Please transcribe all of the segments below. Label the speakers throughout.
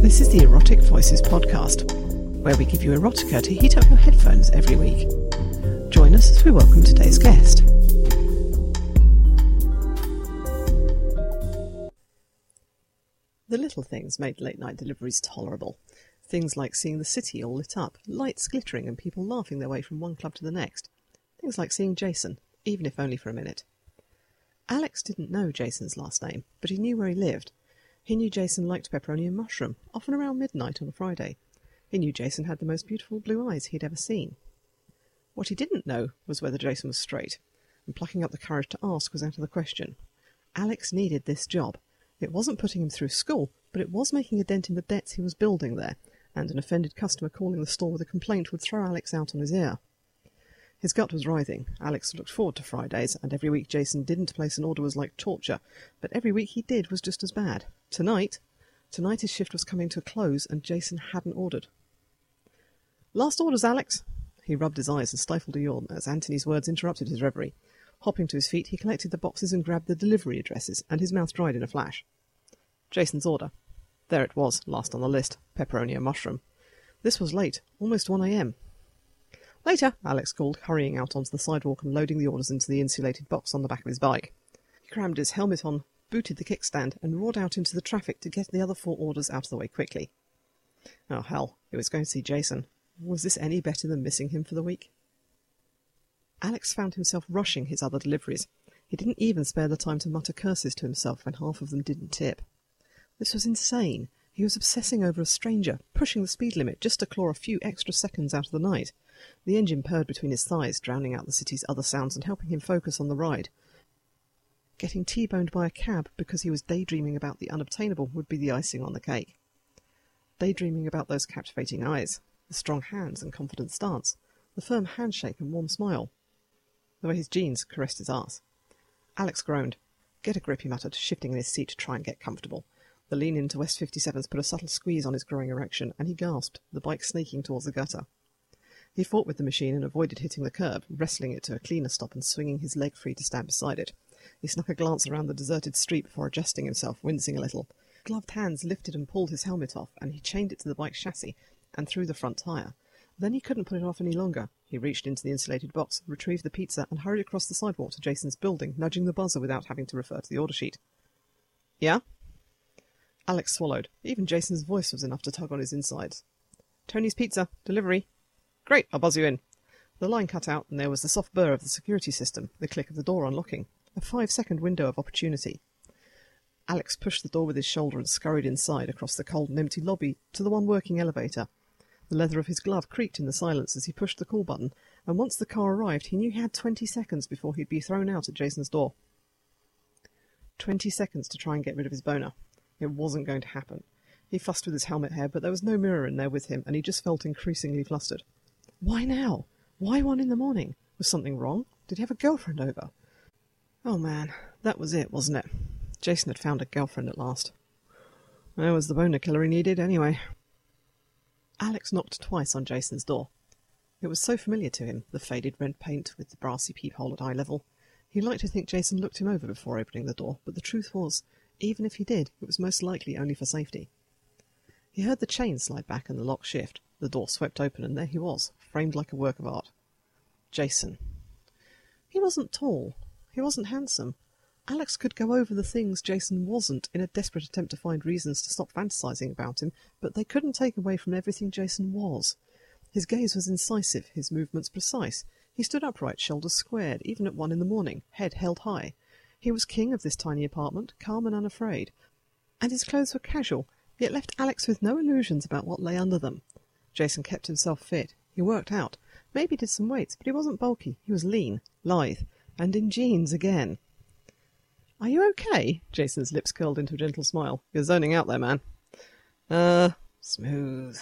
Speaker 1: This is the Erotic Voices podcast, where we give you erotica to heat up your headphones every week. Join us as we welcome today's guest. The little things made late night deliveries tolerable. Things like seeing the city all lit up, lights glittering, and people laughing their way from one club to the next. Things like seeing Jason, even if only for a minute. Alex didn't know Jason's last name, but he knew where he lived. He knew Jason liked pepperoni and mushroom, often around midnight on a Friday. He knew Jason had the most beautiful blue eyes he'd ever seen. What he didn't know was whether Jason was straight, and plucking up the courage to ask was out of the question. Alex needed this job. It wasn't putting him through school, but it was making a dent in the debts he was building there, and an offended customer calling the store with a complaint would throw Alex out on his ear. His gut was writhing. Alex looked forward to Fridays, and every week Jason didn't place an order was like torture, but every week he did was just as bad. Tonight, tonight his shift was coming to a close, and Jason hadn't ordered. Last orders, Alex. He rubbed his eyes and stifled a yawn as Antony's words interrupted his reverie. Hopping to his feet, he collected the boxes and grabbed the delivery addresses, and his mouth dried in a flash. Jason's order. There it was, last on the list pepperoni and mushroom. This was late, almost 1 a.m. Later, Alex called, hurrying out onto the sidewalk and loading the orders into the insulated box on the back of his bike. He crammed his helmet on, booted the kickstand, and roared out into the traffic to get the other four orders out of the way quickly. Oh, hell, he was going to see Jason. Was this any better than missing him for the week? Alex found himself rushing his other deliveries. He didn't even spare the time to mutter curses to himself when half of them didn't tip. This was insane. He was obsessing over a stranger, pushing the speed limit just to claw a few extra seconds out of the night. The engine purred between his thighs, drowning out the city's other sounds and helping him focus on the ride. Getting T-boned by a cab because he was daydreaming about the unobtainable would be the icing on the cake. Daydreaming about those captivating eyes, the strong hands and confident stance, the firm handshake and warm smile, the way his jeans caressed his arse. Alex groaned. Get a grip, he muttered, shifting in his seat to try and get comfortable. The lean into West 57s put a subtle squeeze on his growing erection, and he gasped, the bike snaking towards the gutter. He fought with the machine and avoided hitting the curb, wrestling it to a cleaner stop and swinging his leg free to stand beside it. He snuck a glance around the deserted street before adjusting himself, wincing a little. Gloved hands lifted and pulled his helmet off, and he chained it to the bike's chassis and through the front tyre. Then he couldn't put it off any longer. He reached into the insulated box, retrieved the pizza, and hurried across the sidewalk to Jason's building, nudging the buzzer without having to refer to the order sheet. Yeah? Alex swallowed. Even Jason's voice was enough to tug on his insides. Tony's Pizza. Delivery. Great, I'll buzz you in. The line cut out, and there was the soft burr of the security system, the click of the door unlocking. A five-second window of opportunity. Alex pushed the door with his shoulder and scurried inside, across the cold and empty lobby, to the one working elevator. The leather of his glove creaked in the silence as he pushed the call button, and once the car arrived, he knew he had twenty seconds before he'd be thrown out at Jason's door. Twenty seconds to try and get rid of his boner. It wasn't going to happen. He fussed with his helmet hair, but there was no mirror in there with him, and he just felt increasingly flustered. Why now? Why one in the morning? Was something wrong? Did he have a girlfriend over? Oh man, that was it, wasn't it? Jason had found a girlfriend at last. There was the boner killer he needed, anyway. Alex knocked twice on Jason's door. It was so familiar to him, the faded red paint with the brassy peephole at eye level. He liked to think Jason looked him over before opening the door, but the truth was, even if he did, it was most likely only for safety. He heard the chain slide back and the lock shift. The door swept open, and there he was, framed like a work of art. Jason. He wasn't tall. He wasn't handsome. Alex could go over the things Jason wasn't in a desperate attempt to find reasons to stop fantasizing about him, but they couldn't take away from everything Jason was. His gaze was incisive, his movements precise. He stood upright, shoulders squared, even at one in the morning, head held high. He was king of this tiny apartment, calm and unafraid. And his clothes were casual, yet left Alex with no illusions about what lay under them. Jason kept himself fit. He worked out. Maybe did some weights, but he wasn't bulky. He was lean, lithe, and in jeans again. Are you okay? Jason's lips curled into a gentle smile. You're zoning out there, man. Uh, smooth.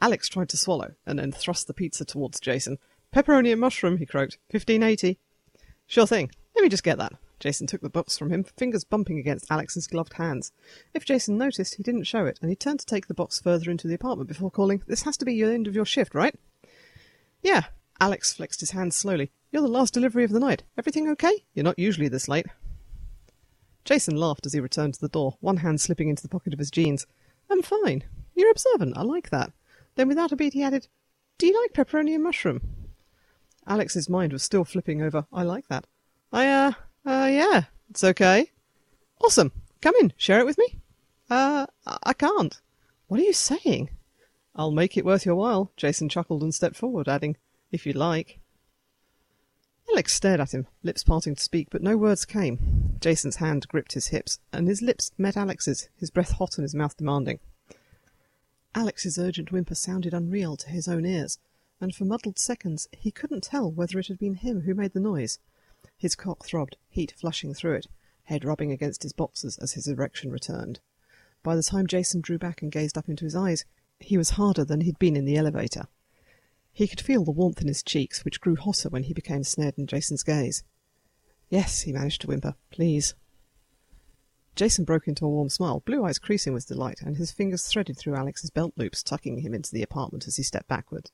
Speaker 1: Alex tried to swallow, and then thrust the pizza towards Jason. Pepperoni and mushroom, he croaked. Fifteen eighty. Sure thing. Let me just get that. Jason took the box from him, fingers bumping against Alex's gloved hands. If Jason noticed, he didn't show it, and he turned to take the box further into the apartment before calling, This has to be the end of your shift, right? Yeah. Alex flexed his hands slowly. You're the last delivery of the night. Everything okay? You're not usually this late. Jason laughed as he returned to the door, one hand slipping into the pocket of his jeans. I'm fine. You're observant. I like that. Then without a beat he added, Do you like pepperoni and mushroom? Alex's mind was still flipping over, I like that. I, uh, uh, yeah, it's okay. Awesome. Come in, share it with me. Uh, I can't. What are you saying? I'll make it worth your while, Jason chuckled and stepped forward, adding, If you like. Alex stared at him, lips parting to speak, but no words came. Jason's hand gripped his hips, and his lips met Alex's, his breath hot and his mouth demanding. Alex's urgent whimper sounded unreal to his own ears, and for muddled seconds he couldn't tell whether it had been him who made the noise. His cock throbbed, heat flushing through it, head rubbing against his boxers as his erection returned. By the time Jason drew back and gazed up into his eyes, he was harder than he'd been in the elevator. He could feel the warmth in his cheeks, which grew hotter when he became snared in Jason's gaze. Yes, he managed to whimper. Please. Jason broke into a warm smile, blue eyes creasing with delight, and his fingers threaded through Alex's belt loops, tucking him into the apartment as he stepped backward.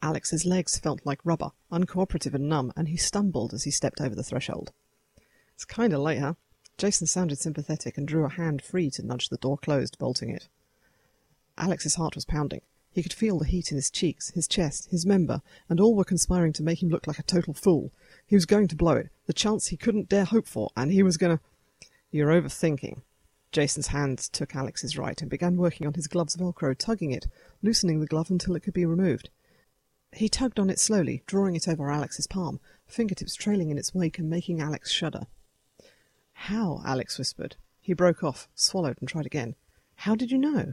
Speaker 1: Alex's legs felt like rubber, uncooperative and numb, and he stumbled as he stepped over the threshold. It's kind of late, huh? Jason sounded sympathetic and drew a hand free to nudge the door closed, bolting it. Alex's heart was pounding. He could feel the heat in his cheeks, his chest, his member, and all were conspiring to make him look like a total fool. He was going to blow it, the chance he couldn't dare hope for, and he was going to. You're overthinking. Jason's hands took Alex's right and began working on his glove's velcro, tugging it, loosening the glove until it could be removed. He tugged on it slowly, drawing it over Alex's palm, fingertips trailing in its wake and making Alex shudder. How? Alex whispered. He broke off, swallowed, and tried again. How did you know?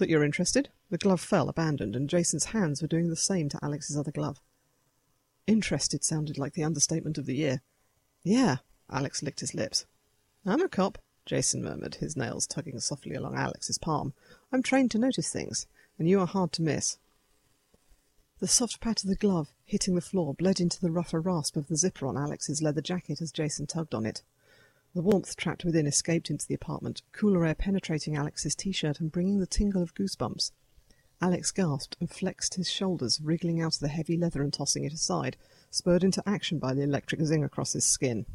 Speaker 1: That you're interested? The glove fell, abandoned, and Jason's hands were doing the same to Alex's other glove. Interested sounded like the understatement of the year. Yeah, Alex licked his lips. I'm a cop, Jason murmured, his nails tugging softly along Alex's palm. I'm trained to notice things, and you are hard to miss. The soft pat of the glove, hitting the floor, bled into the rougher rasp of the zipper on Alex's leather jacket as Jason tugged on it. The warmth trapped within escaped into the apartment, cooler air penetrating Alex's t-shirt and bringing the tingle of goosebumps. Alex gasped and flexed his shoulders, wriggling out of the heavy leather and tossing it aside, spurred into action by the electric zing across his skin.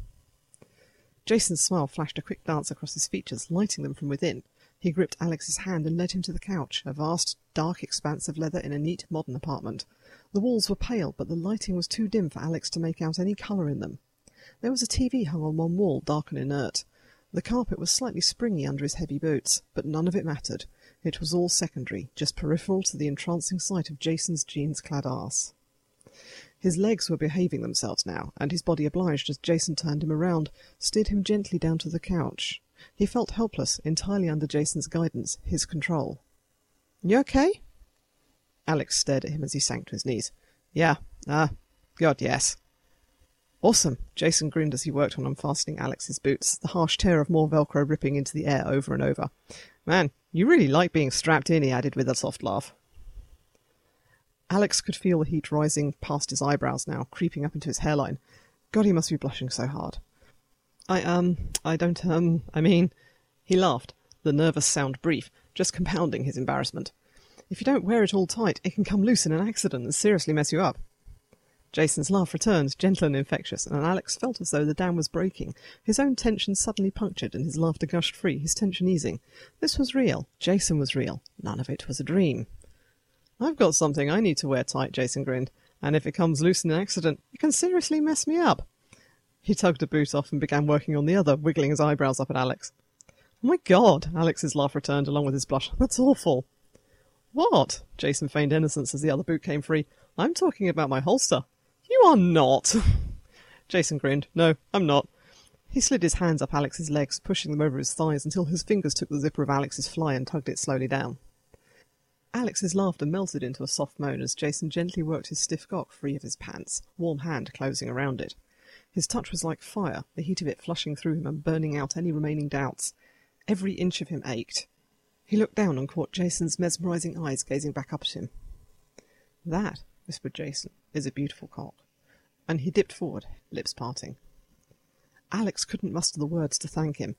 Speaker 1: Jason's smile flashed a quick dance across his features, lighting them from within. He gripped Alex's hand and led him to the couch, a vast, dark expanse of leather in a neat, modern apartment. The walls were pale, but the lighting was too dim for Alex to make out any colour in them. There was a TV hung on one wall, dark and inert. The carpet was slightly springy under his heavy boots, but none of it mattered. It was all secondary, just peripheral to the entrancing sight of Jason's jeans-clad arse. His legs were behaving themselves now, and his body obliged as Jason turned him around, steered him gently down to the couch. He felt helpless, entirely under Jason's guidance, his control. You okay? Alex stared at him as he sank to his knees. Yeah, ah, uh, God, yes. Awesome! Jason grinned as he worked on unfastening Alex's boots, the harsh tear of more Velcro ripping into the air over and over. Man, you really like being strapped in, he added with a soft laugh. Alex could feel the heat rising past his eyebrows now, creeping up into his hairline. God, he must be blushing so hard. I, um, I don't, um, I mean... He laughed, the nervous sound brief, just compounding his embarrassment. If you don't wear it all tight, it can come loose in an accident and seriously mess you up. Jason's laugh returned, gentle and infectious, and Alex felt as though the dam was breaking. His own tension suddenly punctured, and his laughter gushed free, his tension easing. This was real. Jason was real. None of it was a dream. I've got something I need to wear tight, Jason grinned, and if it comes loose in an accident, it can seriously mess me up. He tugged a boot off and began working on the other, wiggling his eyebrows up at Alex. Oh my god, Alex's laugh returned along with his blush. That's awful. What? Jason feigned innocence as the other boot came free. I'm talking about my holster. You are not. Jason grinned. No, I'm not. He slid his hands up Alex's legs, pushing them over his thighs until his fingers took the zipper of Alex's fly and tugged it slowly down. Alex's laughter melted into a soft moan as Jason gently worked his stiff cock free of his pants, warm hand closing around it. His touch was like fire, the heat of it flushing through him and burning out any remaining doubts. Every inch of him ached. He looked down and caught Jason's mesmerizing eyes gazing back up at him. That, whispered Jason, is a beautiful cock. And he dipped forward, lips parting. Alex couldn't muster the words to thank him.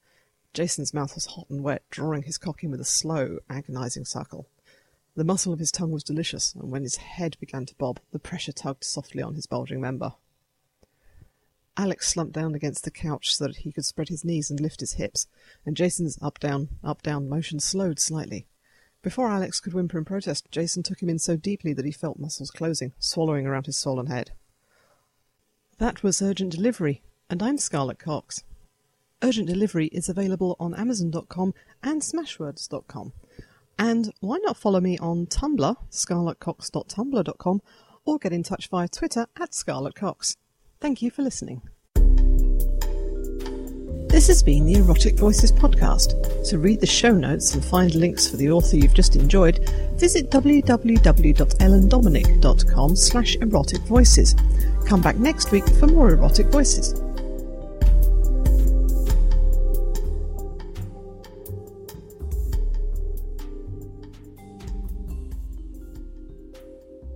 Speaker 1: Jason's mouth was hot and wet, drawing his cock in with a slow, agonizing suckle. The muscle of his tongue was delicious, and when his head began to bob, the pressure tugged softly on his bulging member. Alex slumped down against the couch so that he could spread his knees and lift his hips, and Jason's up-down, up-down motion slowed slightly. Before Alex could whimper in protest, Jason took him in so deeply that he felt muscles closing, swallowing around his swollen head. That was Urgent Delivery, and I'm Scarlett Cox. Urgent Delivery is available on Amazon.com and Smashwords.com. And why not follow me on Tumblr, scarlettcox.tumblr.com, or get in touch via Twitter at scarlettcox. Thank you for listening. This has been the Erotic Voices podcast. To read the show notes and find links for the author you've just enjoyed, visit www.ellendominic.com slash erotic voices. Come back next week for more erotic voices.